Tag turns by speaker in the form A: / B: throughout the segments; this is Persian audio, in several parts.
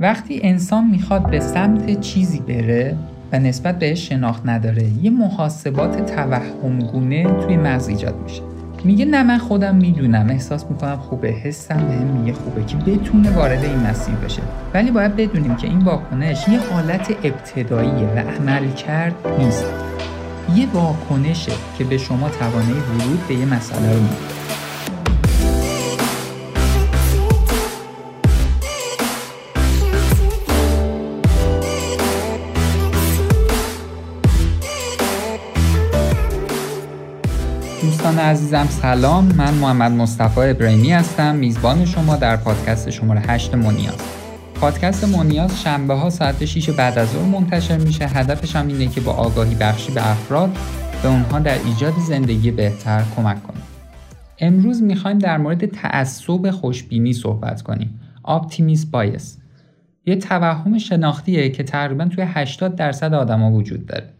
A: وقتی انسان می‌خواد به سمت چیزی بره و نسبت بهش شناخت نداره یه محاسبات توهمگونه توی مغز ایجاد میشه. میگه نه من خودم می‌دونم. احساس می‌کنم خوبه حسم بهم میگه خوبه که بتونه وارد این مسیر بشه. ولی باید بدونیم که این واکنش یه حالت ابتداییه و عمل کرد نیست. یه واکنشه که به شما توانه ورود به یه مسئله رو میده. عزیزم سلام. من محمد مصطفی ابراهیمی هستم. میزبان شما در پادکست شماره 8 مونیاز. پادکست مونیاز شنبه ها ساعت 6 بعد از ظهر منتشر میشه. هدفش هم اینه که با آگاهی بخشی به افراد به اونها در ایجاد زندگی بهتر کمک کنیم. امروز می‌خوایم در مورد تعصب خوشبینی صحبت کنیم. optimism bias یه توهم شناختیه که تقریبا توی 80 درصد آدما وجود داره.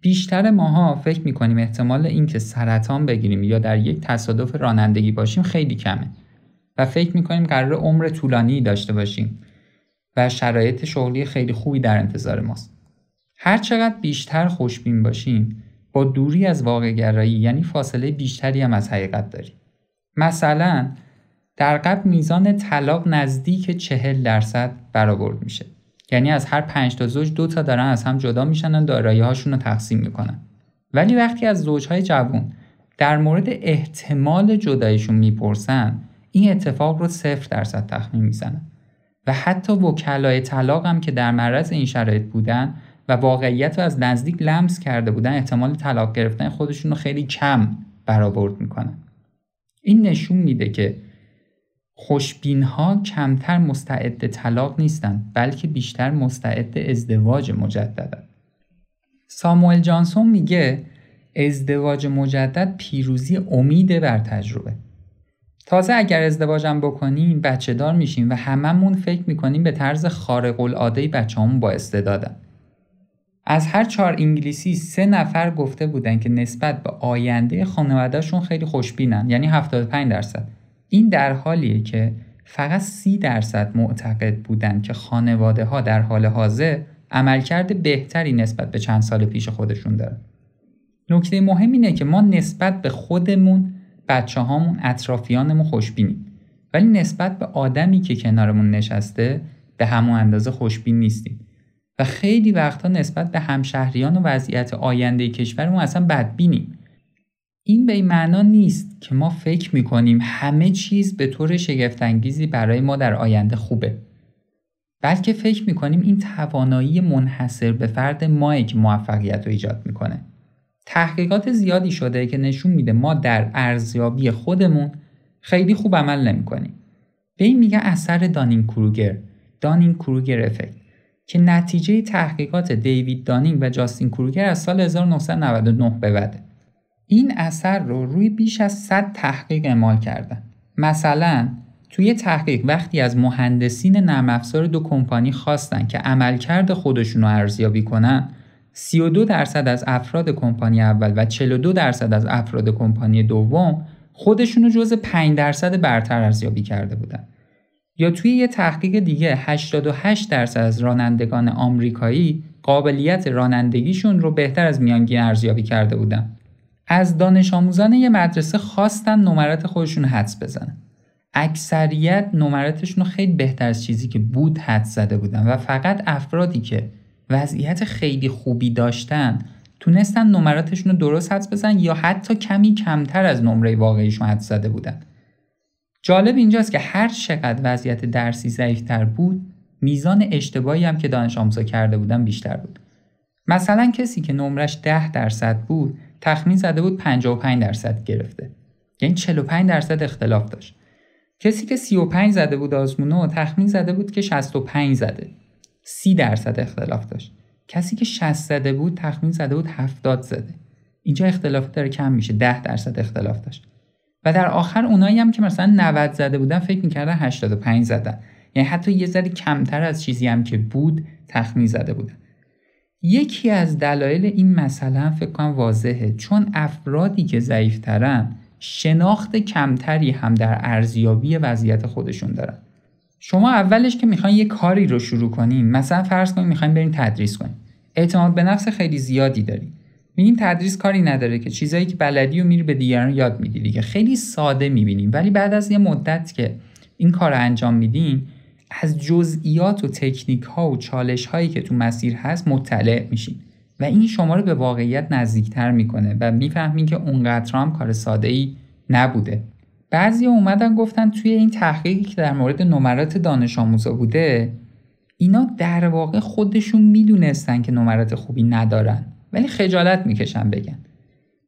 A: بیشتر ماها فکر می‌کنیم احتمال اینکه سرطان بگیریم یا در یک تصادف رانندگی باشیم خیلی کمه و فکر می‌کنیم قرار عمر طولانی داشته باشیم و شرایط شغلی خیلی خوبی در انتظار ماست. هر چقدر بیشتر خوشبین باشیم با دوری از واقع گرایی یعنی فاصله بیشتری هم از حقیقت داریم. مثلا در قبل میزان طلاق نزدیک چهل درصد برآورد میشه. یعنی از هر پنج تا زوج دو تا دارن از هم جدا میشن و دارایی هاشون رو تقسیم می‌کنن. ولی وقتی از زوجهای جوون در مورد احتمال جدایشون می‌پرسن این اتفاق رو صفر درصد تخمین می‌زنن. و حتی وکلای طلاق هم که در معرض این شرایط بودن و واقعیت رو از نزدیک لمس کرده بودن احتمال طلاق گرفتن خودشون رو خیلی کم برآورد می‌کنن. این نشون میده که خوشبین ها کمتر مستعد طلاق نیستند بلکه بیشتر مستعد ازدواج مجددن. ساموئل جانسون میگه ازدواج مجدد پیروزی امید بر تجربه. تازه اگر ازدواجم بکنیم بچه دار میشیم و هممون فکر می‌کنیم به طرز خارق العاده بچه همون با استعدادن. از هر چهار انگلیسی سه نفر گفته بودن که نسبت به آینده خانوادهشون خیلی خوشبینن یعنی 75 درصد این در حالیه که فقط سی درصد معتقد بودند که خانواده ها در حال حاضر عملکرد بهتری نسبت به چند سال پیش خودشون دارن. نکته مهم اینه که ما نسبت به خودمون، بچه هامون، اطرافیانمون خوشبینیم. ولی نسبت به آدمی که کنارمون نشسته به همون اندازه خوشبین نیستیم. و خیلی وقتا نسبت به همشهریان و وضعیت آینده کشورمون اصلا بدبینیم. این به این معنا نیست که ما فکر می‌کنیم همه چیز به طور شگفتانگیزی برای ما در آینده خوبه. بلکه فکر می‌کنیم این توانایی منحصر به فرد ماه که موفقیت رو ایجاد می‌کنه. تحقیقات زیادی شده که نشون میده ما در ارزیابی خودمون خیلی خوب عمل نمی‌کنیم. به این میگه اثر دانین کروگر، دانین کروگر افکت که نتیجه تحقیقات دیوید دانینگ و جاستین کروگر از سال 1999 به بعده. این اثر رو روی بیش از 100 تحقیق اعمال کردن. مثلا توی تحقیق وقتی از مهندسین نرم افزار دو کمپانی خواستن که عملکرد خودشون رو ارزیابی کنن 32 درصد از افراد کمپانی اول و 42 درصد از افراد کمپانی دوم خودشون رو جز 5 درصد برتر ارزیابی کرده بودن. یا توی یه تحقیق دیگه 88 درصد از رانندگان آمریکایی قابلیت رانندگیشون رو بهتر از میانگین ارزیابی کرده بودن. از دانش آموزان یه مدرسه خواستن نمرات خودشون حدس بزنن. اکثریت نمراتشون خیلی بهتر از چیزی که بود حدس زده بودن و فقط افرادی که وضعیت خیلی خوبی داشتن تونستن نمراتشون رو درست حدس بزنن یا حتی کمی کمتر از نمره واقعیشون حدس زده بودن. جالب اینجاست که هر چقدر وضعیت درسی ضعیفتر بود میزان اشتباهی هم که دانش آموزا کرده بودن بیشتر بود. مثلا کسی که نمرش 10 درصد بود تخمین زده بود 55 درصد گرفته. یعنی 45 درصد اختلاف داشت. کسی که 35 زده بود آزمونو تخمین زده بود که 65 زده. 30 درصد اختلاف داشت. کسی که 60 زده بود تخمین زده بود 70 زده. اینجا اختلاف داره کم میشه. 10 درصد اختلاف داشت. و در آخر اونایی هم که مثلا 90 زده بودن فکر می‌کردن 85 زدن. یعنی حتی یه ذره کمتر از چیزی هم که بود تخمین زده بودن. یکی از دلایل این هم فکر کنم واضحه. چون افرادی که ضعیفترن شناخت کمتری هم در ارزیابی وضعیت خودشون دارن. شما اولش که می‌خواین یه کاری رو شروع کنین مثلا فرض کنین می‌خواین برین تدریس کنین. اعتماد به نفس خیلی زیادی دارین. می‌بینیم تدریس کاری نداره که چیزایی که بلدی و میری به دیگران یاد میدی دیگه خیلی ساده می‌بینیم ولی بعد از یه مدت که این کار رو انجام میدین از جزئیات و تکنیک ها و چالش هایی که تو مسیر هست مطلع میشین و این شما رو به واقعیت نزدیکتر می‌کنه و می‌فهمین که اونقدر هم کار ساده ای نبوده. بعضی اومدن گفتن توی این تحقیقی که در مورد نمرات دانش آموزا بوده اینا در واقع خودشون می‌دونستن که نمرات خوبی ندارن ولی خجالت می‌کشن بگن.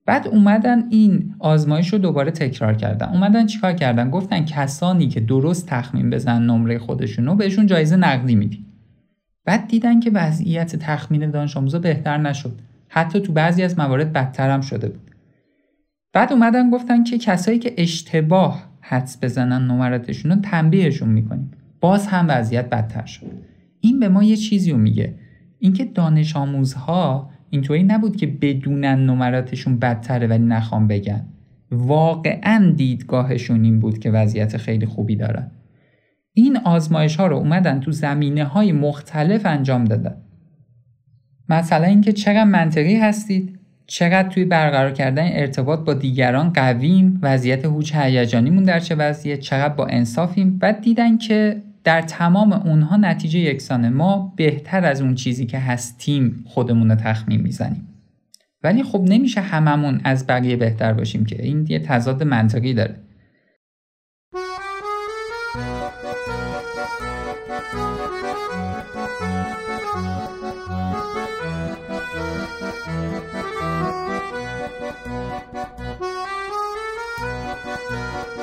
A: بعد اومدن این آزمایش رو دوباره تکرار کردن. اومدن چیکار کردن؟ گفتن کسانی که درست تخمین بزن نمره خودشونو بهشون جایزه نقدی میدیم بعد دیدن که وضعیت تخمین دانش آموزا بهتر نشد. حتی تو بعضی از موارد بدتر هم شده بود. بعد اومدن گفتن که کسایی که اشتباه حدس بزنن نمراتشون رو تنبیهشون می‌کنیم. باز هم وضعیت بدتر شد. این به ما یه چیزی رو میگه. اینکه دانش آموزها اینطوری نبود که بدونن نمراتشون بدتره ولی نخوام بگن. واقعا دیدگاهشون این بود که وضعیت خیلی خوبی دارن. این آزمایش ها رو اومدن تو زمینه های مختلف انجام دادن. مثلا اینکه چقدر منطقی هستید چقدر توی برقرار کردن ارتباط با دیگران قویم وضعیت هوش هیجانیمون در چه وضعیه چقدر با انصافیم بعد دیدن که در تمام اونها نتیجه یکسانه ما بهتر از اون چیزی که هستیم خودمون رو تخمین می‌زنیم. ولی خب نمیشه هممون از بقیه بهتر باشیم که این یه تضاد منطقی داره. این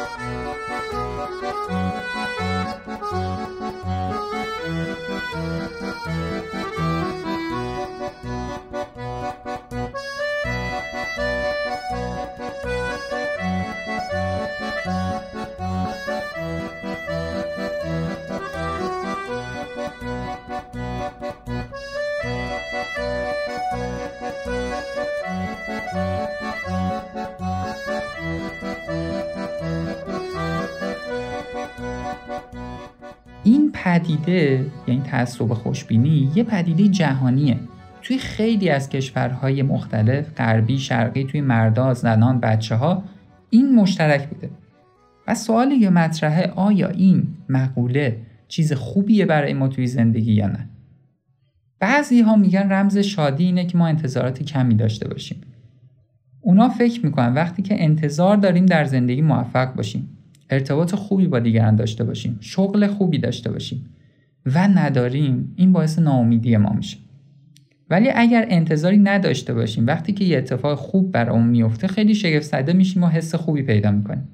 A: پدیده یعنی تعصب خوشبینی یه پدیده جهانیه. توی خیلی از کشورهای مختلف غربی شرقی توی مردا زنان بچه ها این مشترک بوده. و سوالی که مطرحه آیا این مقوله چیز خوبیه برای ما توی زندگی یا نه؟ بعضی ها میگن رمز شادی اینه که ما انتظارات کمی داشته باشیم. اونا فکر می‌کنن وقتی که انتظار داریم در زندگی موفق باشیم. ارتباط خوبی با دیگران داشته باشیم شغل خوبی داشته باشیم و نداریم این باعث ناامیدی ما میشه. ولی اگر انتظاری نداشته باشیم وقتی که یه اتفاق خوب برامون میفته خیلی شگفت زده میشیم و حس خوبی پیدا می‌کنیم.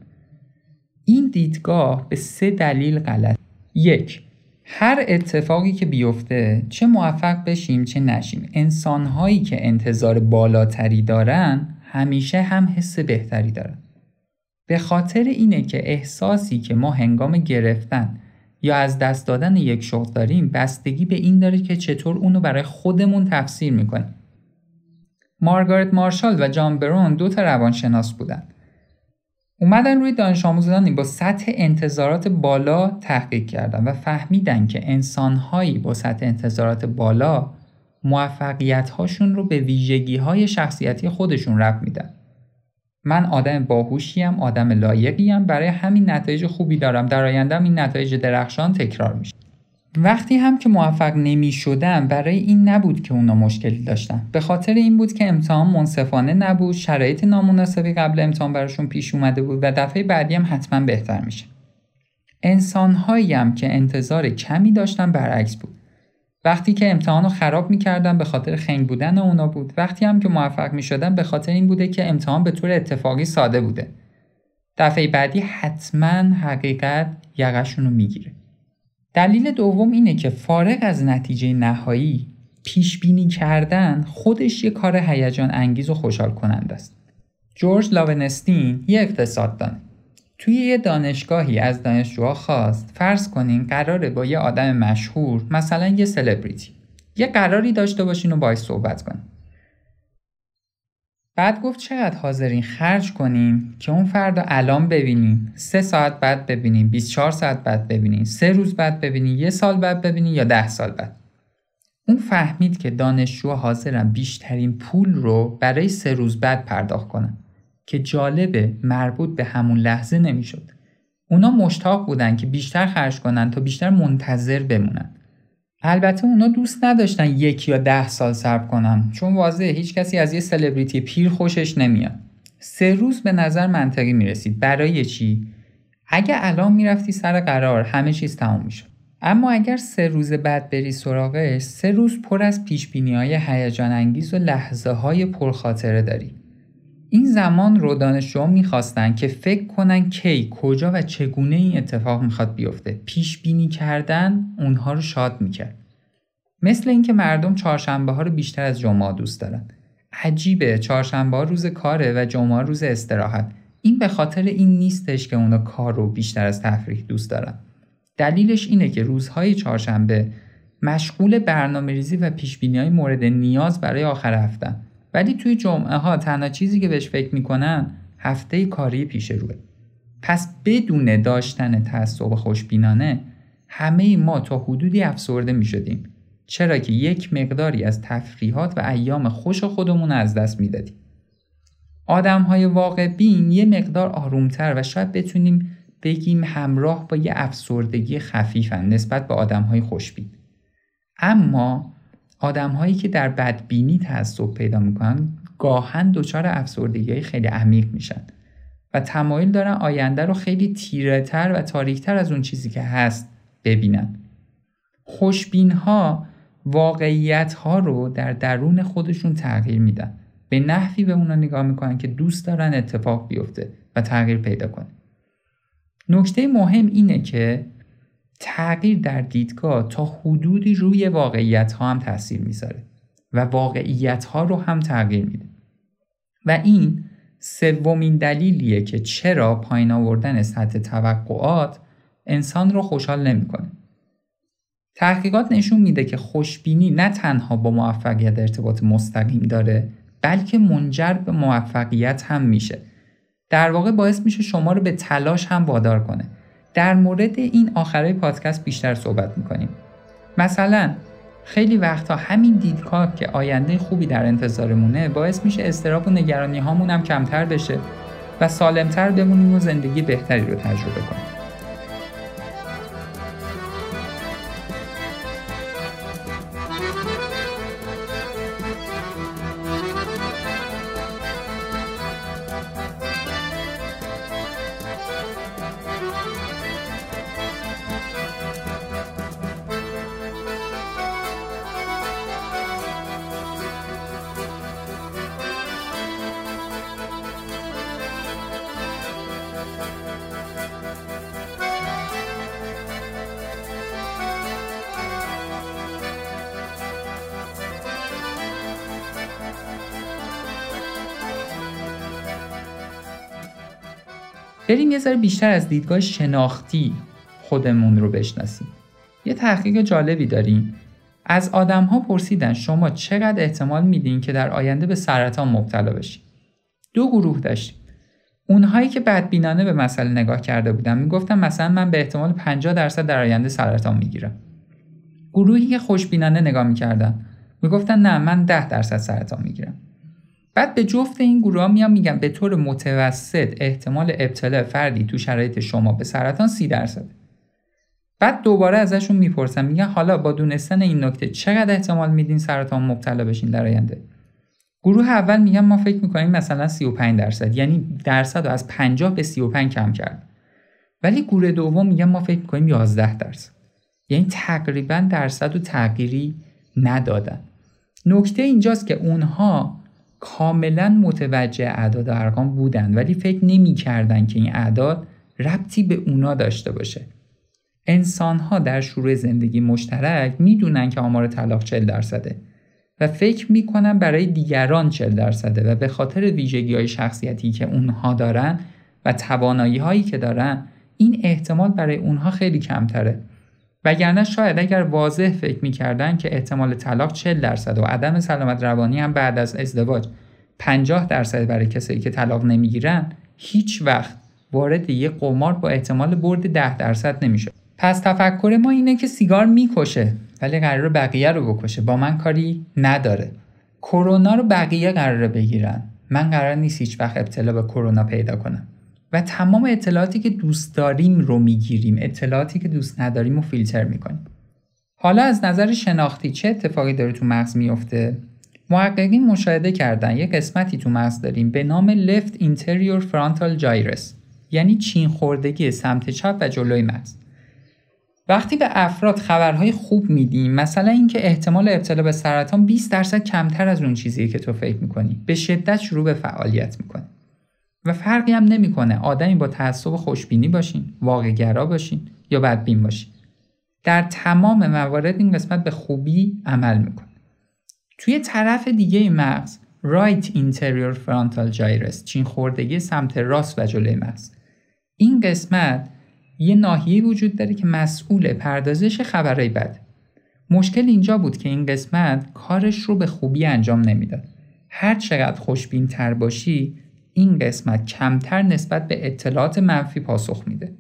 A: این دیدگاه به سه دلیل غلط. یک هر اتفاقی که بیفته چه موفق بشیم چه نشیم. انسانهایی که انتظار بالاتری دارن همیشه هم حس بهتری دارن. به خاطر اینه که احساسی که ما هنگام گرفتن یا از دست دادن یک شغل داریم بستگی به این داره که چطور اونو برای خودمون تفسیر می‌کنیم. مارگارت مارشال و جان برون دو تا روانشناس بودن. اومدن روی دانش آموزانی با سطح انتظارات بالا تحقیق کردن و فهمیدن که انسانهایی با سطح انتظارات بالا موفقیت هاشون رو به ویژگی های شخصیتی خودشون رب میدن. من آدم باهوشیم آدم لایقیم برای همین نتایج خوبی دارم. در آیندهم این نتایج درخشان تکرار میشه. وقتی هم که موفق نمی شدم برای این نبود که اونا مشکلی داشتن. به خاطر این بود که امتحان منصفانه نبود شرایط نامناسبی قبل امتحان براشون پیش اومده بود و دفعه بعدی هم حتما بهتر میشه. انسانهایی هم که انتظار کمی داشتن برعکس بود. وقتی که امتحان رو خراب می‌کردم به خاطر خنگ بودن اونا بود. وقتی هم که موفق می‌شدم به خاطر این بوده که امتحان به طور اتفاقی ساده بوده. دفعه بعدی حتما حقیقت یقشون رو می‌گیره. دلیل دوم اینه که فارغ از نتیجه نهایی پیش بینی کردن خودش یه کار هیجان انگیز و خوشحال کننده است. جورج لاونستین یه اقتصاددانه توی یه دانشگاهی از دانشجوها خواست فرض کنین قراره با یه آدم مشهور مثلا یه سلبریتی یه قراری داشته باشین و باش صحبت کنین بعد گفت چقدر حاضرین خرج کنیم که اون فرد الان ببینیم سه ساعت بعد ببینیم 24 ساعت بعد ببینیم سه روز بعد ببینیم یه سال بعد ببینیم یا ده سال بعد. اون فهمید که دانشجو حاضرن بیشترین پول رو برای سه روز بعد پرداخت کنن. که جالبه مربوط به همون لحظه نمی‌شد. اونا مشتاق بودن که بیشتر خرج کنن تا بیشتر منتظر بمونن. البته اونا دوست نداشتن یک یا ده سال صبر کنن چون واضحه هیچ کسی از یه سلبریتی پیر خوشش نمیاد. سه روز به نظر منطقی می‌رسید. برای چی؟ اگه الان می‌رفتی سر قرار همه چیز تموم می‌شد. اما اگر سه روز بعد بری سراغش سه روز پر از پیش های هیجان انگیز و لحظه های پرخاطره داری. این زمان رو دانشجوها می‌خواستن که فکر کنن کی کجا و چگونه این اتفاق می‌خواد بیفته. پیش بینی کردن اونها رو شاد می‌کرد. مثل اینکه مردم چهارشنبه ها رو بیشتر از جمعه دوست دارن. عجیبه چهارشنبه ها روز کاره و جمعه روز استراحت. این به خاطر این نیستش که اونا کار رو بیشتر از تفریح دوست دارن. دلیلش اینه که روزهای چهارشنبه مشغول برنامه ریزی و پیش های مورد نیاز برای آخر هفتن ولی توی جمعه ها تنها چیزی که بهش فکر می‌کنن هفته کاری پیش روه. پس بدون داشتن تعصب خوشبینانه همه ما تا حدودی افسرده می شدیم چرا که یک مقداری از تفریحات و ایام خوش خودمون از دست می‌دادیم. آدم های واقع بین یه مقدار آرومتر و شاید بتونیم بگیم همراه با یه افسردگی خفیفن نسبت به آدم های خوشبین. اما آدم هایی که در بدبینی تعصب پیدا می‌کنن گاهن دچار افسردگی خیلی عمیق میشن و تمایل دارن آینده رو خیلی تیره تر و تاریکتر از اون چیزی که هست ببینن. خوشبین ها واقعیت ها رو در درون خودشون تغییر میدن. به نحوی به اونا نگاه می‌کنن که دوست دارن اتفاق بیفته و تغییر پیدا کنه. نکته مهم اینه که تغییر در دیدگاه تا حدودی روی واقعیت ها هم تاثیر می‌ذاره و واقعیت ها رو هم تغییر میده و این سومین دلیلیه که چرا پایین آوردن سطح توقعات انسان رو خوشحال نمی‌کنه. تحقیقات نشون میده که خوشبینی نه تنها با موفقیت ارتباط مستقیم داره بلکه منجر به موفقیت هم میشه. در واقع باعث میشه شما رو به تلاش هم وادار کنه. در مورد این آخرای پادکست بیشتر صحبت می‌کنیم. مثلا خیلی وقتا همین دیدگاه که آینده خوبی در انتظارمونه باعث میشه استراب و نگرانی هامون هم کمتر بشه و سالمتر بمونیم و زندگی بهتری رو تجربه کنیم. بریم یه ذره بیشتر از دیدگاه شناختی خودمون رو بشناسیم. یه تحقیق جالبی داریم. از آدم ها پرسیدن شما چقدر احتمال میدین که در آینده به سرطان مبتلا بشید دو گروه داشتیم. اونهایی که بدبینانه به مسئله نگاه کرده بودن می‌گفتن مثلا من به احتمال 50 درصد در آینده سرطان می‌گیرم. گروهی که خوشبینانه نگاه می‌کردن می‌گفتن نه من 10 درصد سرطان می‌گیرم. بعد به جفت این گروه ها میان میگن به طور متوسط احتمال ابتلا فردی تو شرایط شما به سرطان سی درصد. بعد دوباره ازشون می‌پرسم میگن حالا با دونستن این نکته چقدر احتمال میدین سرطان مبتلا بشین در آینده؟ گروه اول میگن ما فکر می‌کنیم مثلا 35 درصد یعنی درصد رو از 50 به 35 کم کرد. ولی گروه دوم میگن ما فکر می‌کنیم 11 درصد. یعنی تقریبا درصد و تغییری ندادن. نکته اینجاست که اونها کاملا متوجه اعداد و ارقام بودن ولی فکر نمی کردن که این اعداد ربطی به اونا داشته باشه. انسان ها در شروع زندگی مشترک می‌دونن که آمار طلاق 40 درصده و فکر می‌کنن برای دیگران 40 درصده و به خاطر ویژگی های شخصیتی که اونها دارن و توانایی هایی که دارن این احتمال برای اونها خیلی کمتره. وگرنه شاید اگر واضح فکر می‌کردن که احتمال طلاق 40 درصد و عدم سلامت روانی هم بعد از ازدواج 50 درصد برای کسایی که طلاق نمی‌گیرن هیچ وقت وارد یه قمار با احتمال برد 10 درصد نمیشه پس تفکر ما اینه که سیگار می‌کشه ولی قرار بقیه رو بکشه. با من کاری نداره. کرونا رو بقیه قراره بگیرن. من قرار نیست هیچ وقت ابتلا به کرونا پیدا کنم. و تمام اطلاعاتی که دوست داریم رو می‌گیریم. اطلاعاتی که دوست نداریم رو فیلتر می‌کنیم. حالا از نظر شناختی چه اتفاقی داره تو مغز میفته محققین مشاهده کردن. یه قسمتی تو مغز داریم به نام Left Interior Frontal Gyrus یعنی چین خوردگی سمت چپ و جلوی مغز. وقتی به افراد خبرهای خوب میدیم مثلا اینکه احتمال ابتلا به سرطان 20 درصد کمتر از اون چیزیه که تو فکر می‌کنی. به شدت شروع به فعالیت می‌کنه و فرقی هم نمی‌کنه. آدمی با تعصب خوشبینی باشین واقعگرا باشین یا بدبین باشین. در تمام موارد این قسمت به خوبی عمل می‌کنه. توی طرف دیگه مغز Right Interior Frontal Gyrus چین خوردگی سمت راست و جلوی مغز. این قسمت یه ناحیه وجود داره که مسئول پردازش خبرهای بد مشکل اینجا بود که این قسمت کارش رو به خوبی انجام نمی‌داد. هر چقدر خوشبین تر باشی این قسمت کمتر نسبت به اطلاعات منفی پاسخ میده.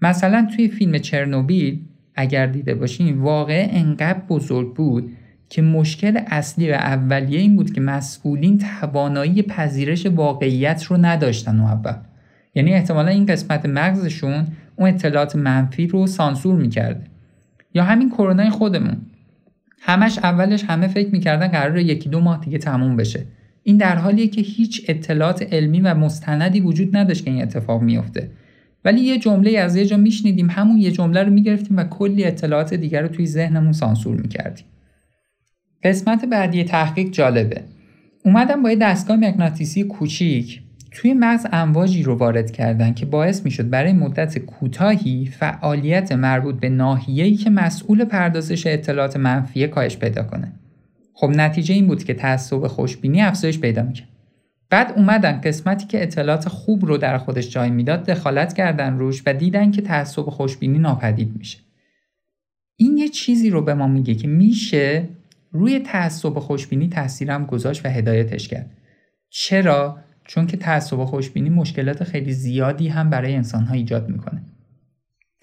A: مثلا توی فیلم چرنوبیل اگر دیده باشین واقع انقدر بزرگ بود که مشکل اصلی و اولیه این بود که مسئولین توانایی پذیرش واقعیت رو نداشتن و اول. یعنی احتمالا این قسمت مغزشون اون اطلاعات منفی رو سانسور می‌کرده. یا همین کرونا خودمون. همش اولش همه فکر می‌کردن قرار یکی دو ماه دیگه تموم بشه. این در حالیه که هیچ اطلاعات علمی و مستندی وجود نداشت که این اتفاق میفته ولی یه جمله از یه جا میشنیدیم همون یه جمله رو می‌گرفتیم و کلی اطلاعات دیگر رو توی ذهنمون سانسور می‌کردیم. قسمت بعدی تحقیق جالبه. اومدم با یه دستگاه مغناطیسی کوچیک توی مغز امواجی رو وارد کردن که باعث می‌شد برای مدت کوتاهی فعالیت مربوط به ناحیه‌ای که مسئول پردازش اطلاعات منفی کاهش پیدا کنه. خب نتیجه این بود که تعصب خوشبینی افزایش پیدا می‌کرد. بعد اومدن قسمتی که اطلاعات خوب رو در خودش جای می‌داد دخالت کردن روش و دیدن که تعصب خوشبینی ناپدید میشه. این یه چیزی رو به ما میگه که میشه روی تعصب خوشبینی تاثیرم گذاشت و هدایتش کرد. چرا؟ چون که تعصب خوشبینی مشکلات خیلی زیادی هم برای انسانها ایجاد می‌کنه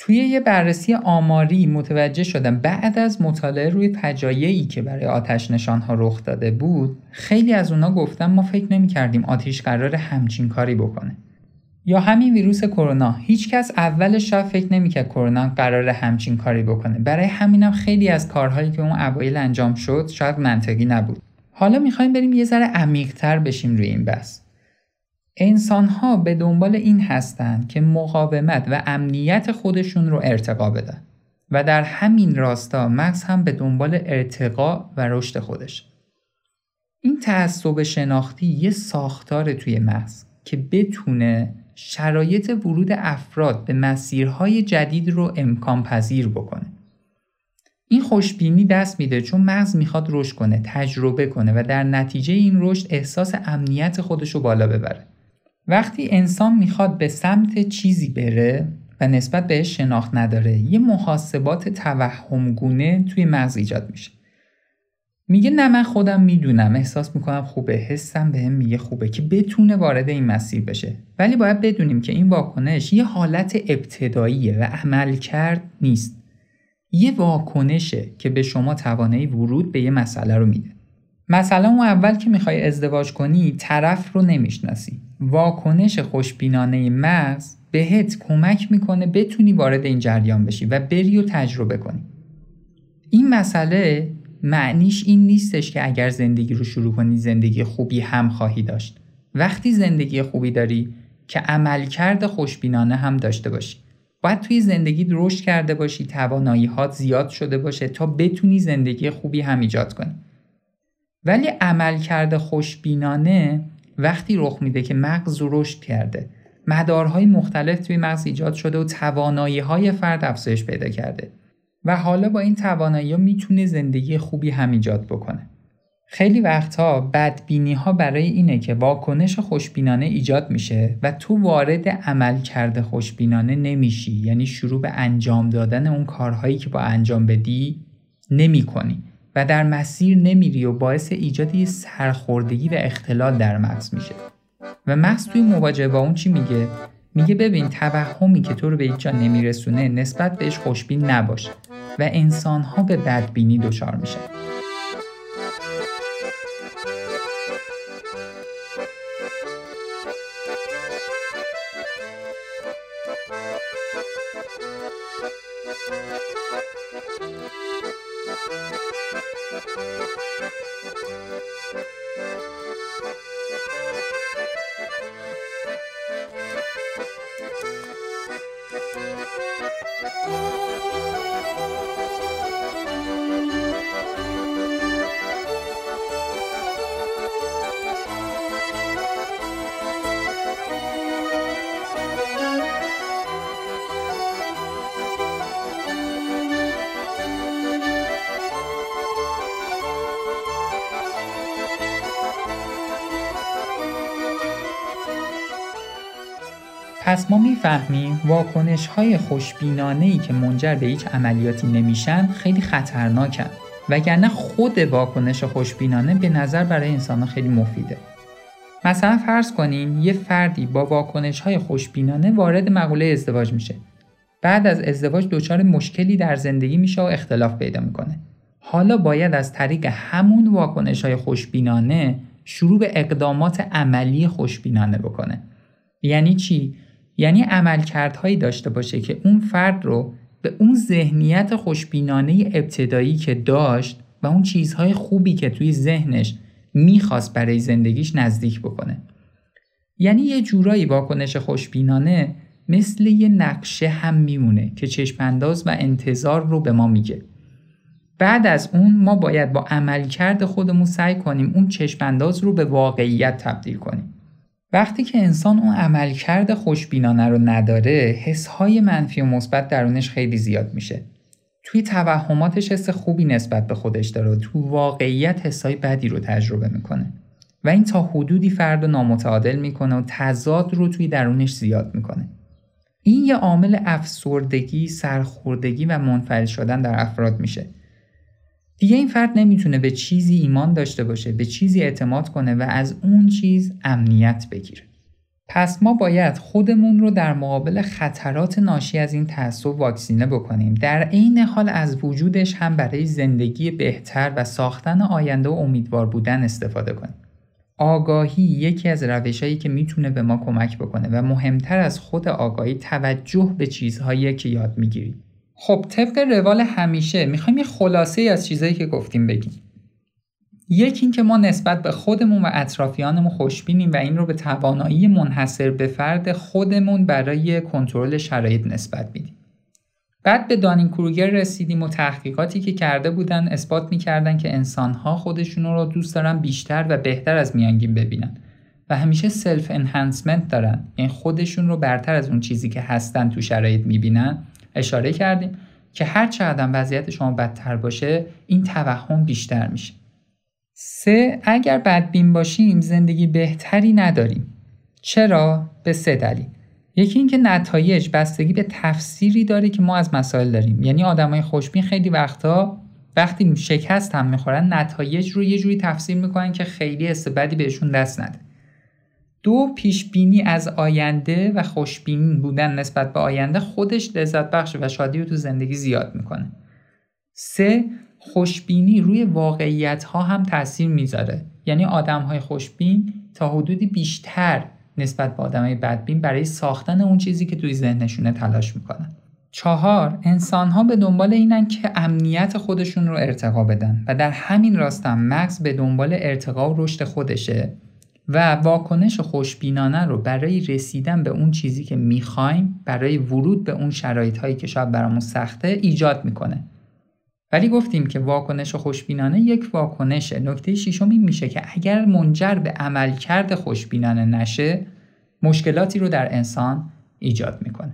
A: توی یه بررسی آماری متوجه شدم بعد از مطالعه روی فجایعی که برای آتش نشانها رخ داده بود خیلی از اونا گفتن ما فکر نمی کردیم آتیش قرار همچین کاری بکنه. یا همین ویروس کرونا. هیچکس اولش شاید فکر نمی‌کرد کرونا قرار همچین کاری بکنه. برای همینم خیلی از کارهایی که اون اوایل انجام شد شاید منطقی نبود. حالا می‌خوایم بریم یه ذره عمیقتر بشیم روی این بحث. انسان ها به دنبال این هستند که مقاومت و امنیت خودشون رو ارتقا بدن و در همین راستا مغز هم به دنبال ارتقا و رشد خودش. این تعصب شناختی یه ساختار توی مغز که بتونه شرایط ورود افراد به مسیرهای جدید رو امکان پذیر بکنه. این خوشبینی دست میده چون مغز می‌خواد رشد کنه تجربه کنه و در نتیجه این رشد احساس امنیت خودش رو بالا ببره. وقتی انسان می‌خواد به سمت چیزی بره و نسبت بهش شناخت نداره یه محاسبات توهمگونه توی مغز ایجاد میشه. میگه نه من خودم می‌دونم. احساس می‌کنم خوبه. حسم بهم میگه خوبه که بتونه وارد این مسیر بشه. ولی باید بدونیم که این واکنش یه حالت ابتداییه و عمل کرد نیست. یه واکنشه که به شما توانایی ورود به یه مسئله رو میده. مثلا اون اول که می‌خوای ازدواج کنی طرف رو نمی‌شناسی. واکنش خوشبینانه مغز بهت کمک می‌کنه بتونی وارد این جریان بشی و بری و تجربه کنی. این مسئله معنیش این نیستش که اگر زندگی رو شروع کنی زندگی خوبی هم خواهی داشت. وقتی زندگی خوبی داری که عملکرد خوشبینانه هم داشته باشی باید توی زندگی رشد کرده باشی توانایی هات زیاد شده باشه تا بتونی زندگی خوبی هم ایجاد کنی. ولی عملکرد خوشبینانه وقتی رخ میده که مغز رشد کرده. مدارهای مختلف توی مغز ایجاد شده و توانایی های فرد افزایش پیدا کرده. و حالا با این توانایی ها می‌تونه زندگی خوبی هم ایجاد بکنه. خیلی وقتها بدبینی ها برای اینه که واکنش خوشبینانه ایجاد میشه و تو وارد عمل کرده خوشبینانه نمیشی. یعنی شروع به انجام دادن اون کارهایی که با انجام بدی نمی کنی و در مسیر نمیری و باعث ایجاد یه سرخوردگی و اختلال در مغز میشه. و مغز توی مواجهه با اون چی میگه؟ میگه ببین توهمی که تو رو به هیچ جا نمیرسونه نسبت بهش خوشبین نباش و انسانها به بدبینی دچار میشن. پس ما می‌فهمیم واکنش های خوشبینانه ای که منجر به هیچ عملیاتی نمیشن خیلی خطرناکن. وگرنه خود واکنش خوشبینانه به نظر برای انسان خیلی مفیده. مثلا فرض کنین یه فردی با واکنش های خوشبینانه وارد مقوله ازدواج میشه. بعد از ازدواج دچار مشکلی در زندگی میشه و اختلاف پیدا می‌کنه. حالا باید از طریق همون واکنش های خوشبینانه شروع به اقدامات عملی خوشبینانه بکنه. یعنی چی؟ یعنی عملکردهایی داشته باشه که اون فرد رو به اون ذهنیت خوشبینانه ابتدایی که داشت و اون چیزهای خوبی که توی ذهنش می‌خواست برای زندگیش نزدیک بکنه. یعنی یه جورایی واکنش خوشبینانه مثل یه نقشه هم میمونه که چشمانداز و انتظار رو به ما میگه. بعد از اون ما باید با عملکرد خودمون سعی کنیم اون چشمانداز رو به واقعیت تبدیل کنیم. وقتی که انسان اون عملکرد خوشبینانه رو نداره حسهای منفی و مثبت درونش خیلی زیاد میشه. توی توهماتش حس خوبی نسبت به خودش داره و تو واقعیت حسای بدی رو تجربه می‌کنه. و این تا حدودی فرد رو نامتعادل می‌کنه و تضاد رو توی درونش زیاد می‌کنه. این یه عامل افسردگی، سرخوردگی و منفعل شدن در افراد میشه. دیگه این فرد نمی‌تونه به چیزی ایمان داشته باشه به چیزی اعتماد کنه و از اون چیز امنیت بگیره. پس ما باید خودمون رو در مقابل خطرات ناشی از این تعصب واکسینه بکنیم. در عین حال از وجودش هم برای زندگی بهتر و ساختن آینده و امیدوار بودن استفاده کنیم. آگاهی یکی از روشهایی که می‌تونه به ما کمک بکنه و مهمتر از خود آگاهی توجه به چیزهایی که یاد می‌گیریم. خب طبق روال همیشه می‌خوایم یه خلاصه ای از چیزایی که گفتیم بگیم. یکی اینکه ما نسبت به خودمون و اطرافیانمون خوشبینیم و این رو به توانایی منحصر به فرد خودمون برای کنترل شرایط نسبت میدیم. بعد به دانین کروگر رسیدیم و تحقیقاتی که کرده بودن اثبات می‌کردن که انسانها خودشون رو دوست دارن بیشتر و بهتر از میانگین ببینن و همیشه سلف انهانسمنت دارن. یعنی خودشون رو برتر از اون چیزی که هستن تو شرایط می‌بینن. اشاره کردیم که هر چقدر وضعیت شما بدتر باشه این توهم بیشتر میشه. سه اگر بدبین باشیم زندگی بهتری نداریم. چرا؟ به سه دلیل. یکی اینکه نتایج بستگی به تفسیری داره که ما از مسائل داریم. یعنی آدمای خوشبین خیلی وقتا وقتی شکست هم می‌خورن نتایج رو یه جوری تفسیر می‌کنن که خیلی حس بهشون دست نده. دو پیش بینی از آینده و خوشبین بودن نسبت به آینده خودش لذت بخش و شادی رو تو زندگی زیاد می‌کنه. سه خوشبینی روی واقعیت ها هم تاثیر می‌ذاره. یعنی آدم های خوشبین تا حدودی بیشتر نسبت به آدم های بدبین برای ساختن اون چیزی که توی ذهنشونه تلاش می‌کنن. چهار انسان ها به دنبال اینن که امنیت خودشون رو ارتقا بدن و در همین راستم مغز به دنبال ارتقا و رشد خودشه و واکنش خوشبینانه رو برای رسیدن به اون چیزی که می‌خوایم برای ورود به اون شرایط هایی که شاید برامون سخته ایجاد می‌کنه. ولی گفتیم که واکنش خوشبینانه یک واکنشه نکته شیشم این میشه که اگر منجر به عملکرد خوشبینانه نشه مشکلاتی رو در انسان ایجاد می‌کنه.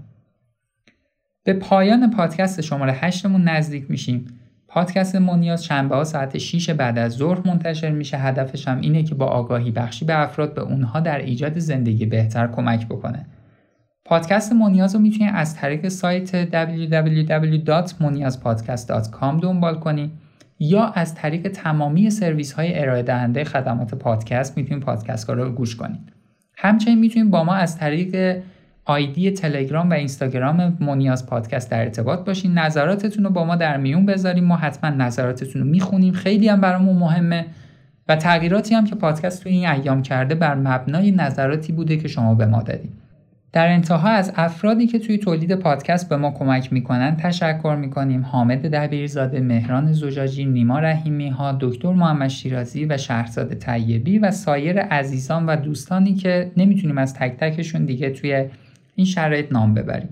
A: به پایان پادکست شماره هشتمون نزدیک میشیم. پادکست مونیاز شنبه ها ساعت 6 بعد از ظهر منتشر میشه. هدفش هم اینه که با آگاهی بخشی به افراد به اونها در ایجاد زندگی بهتر کمک بکنه. پادکست مونیاز رو می‌تونید از طریق سایت www.moniazpodcast.com دنبال کنی یا از طریق تمامی سرویس های ارائه دهنده خدمات پادکست می‌تونید پادکست رو گوش کنید همچنین می‌تونید با ما از طریق آیدی تلگرام و اینستاگرام مونیاز پادکست در ارتباط باشین. نظراتتون رو با ما در میون بذاریم. ما حتما نظراتتون رو می‌خونیم. خیلی هم برامون مهمه و تغییراتی هم که پادکست تو این ایام کرده بر مبنای نظراتی بوده که شما به ما دادید در انتها از افرادی که توی تولید پادکست به ما کمک می‌کنن تشکر می‌کنیم. حامد دبیرزاده مهران زجاجی نیما رحیمی ها دکتر محمد شیرازی و شهرزاد طیبی و سایر عزیزان و دوستانی که نمی‌تونیم از تک تکشون دیگه توی این شرایط نام ببریم.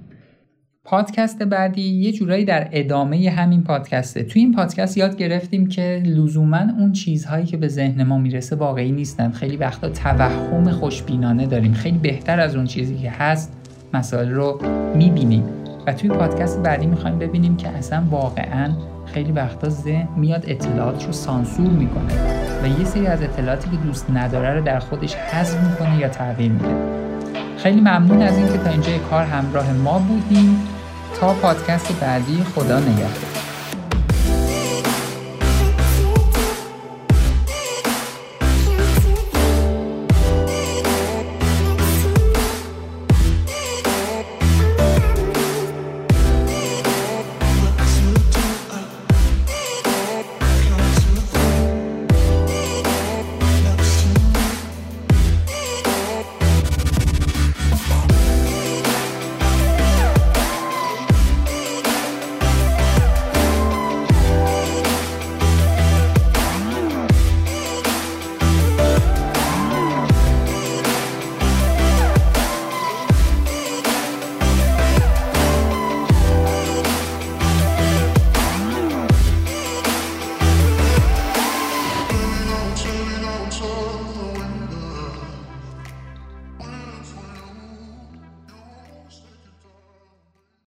A: پادکست بعدی یه جورایی در ادامه همین پادکسته. توی این پادکست یاد گرفتیم که لزوما اون چیزهایی که به ذهن ما می‌رسه واقعی نیستن. خیلی وقتا توهم خوشبینانه داریم. خیلی بهتر از اون چیزی که هست مسائل رو می‌بینیم. و توی پادکست بعدی می‌خوایم ببینیم که اصلا واقعا خیلی وقتا ذهن میاد اطلاعات رو سانسور می‌کنه. و یه سری از اطلاعاتی که دوست نداره رو در خودش حذف می‌کنه یا تغییر میده. خیلی ممنون از اینکه تا اینجا کار همراه ما بودیم تا پادکست بعدی خدا نگهدار.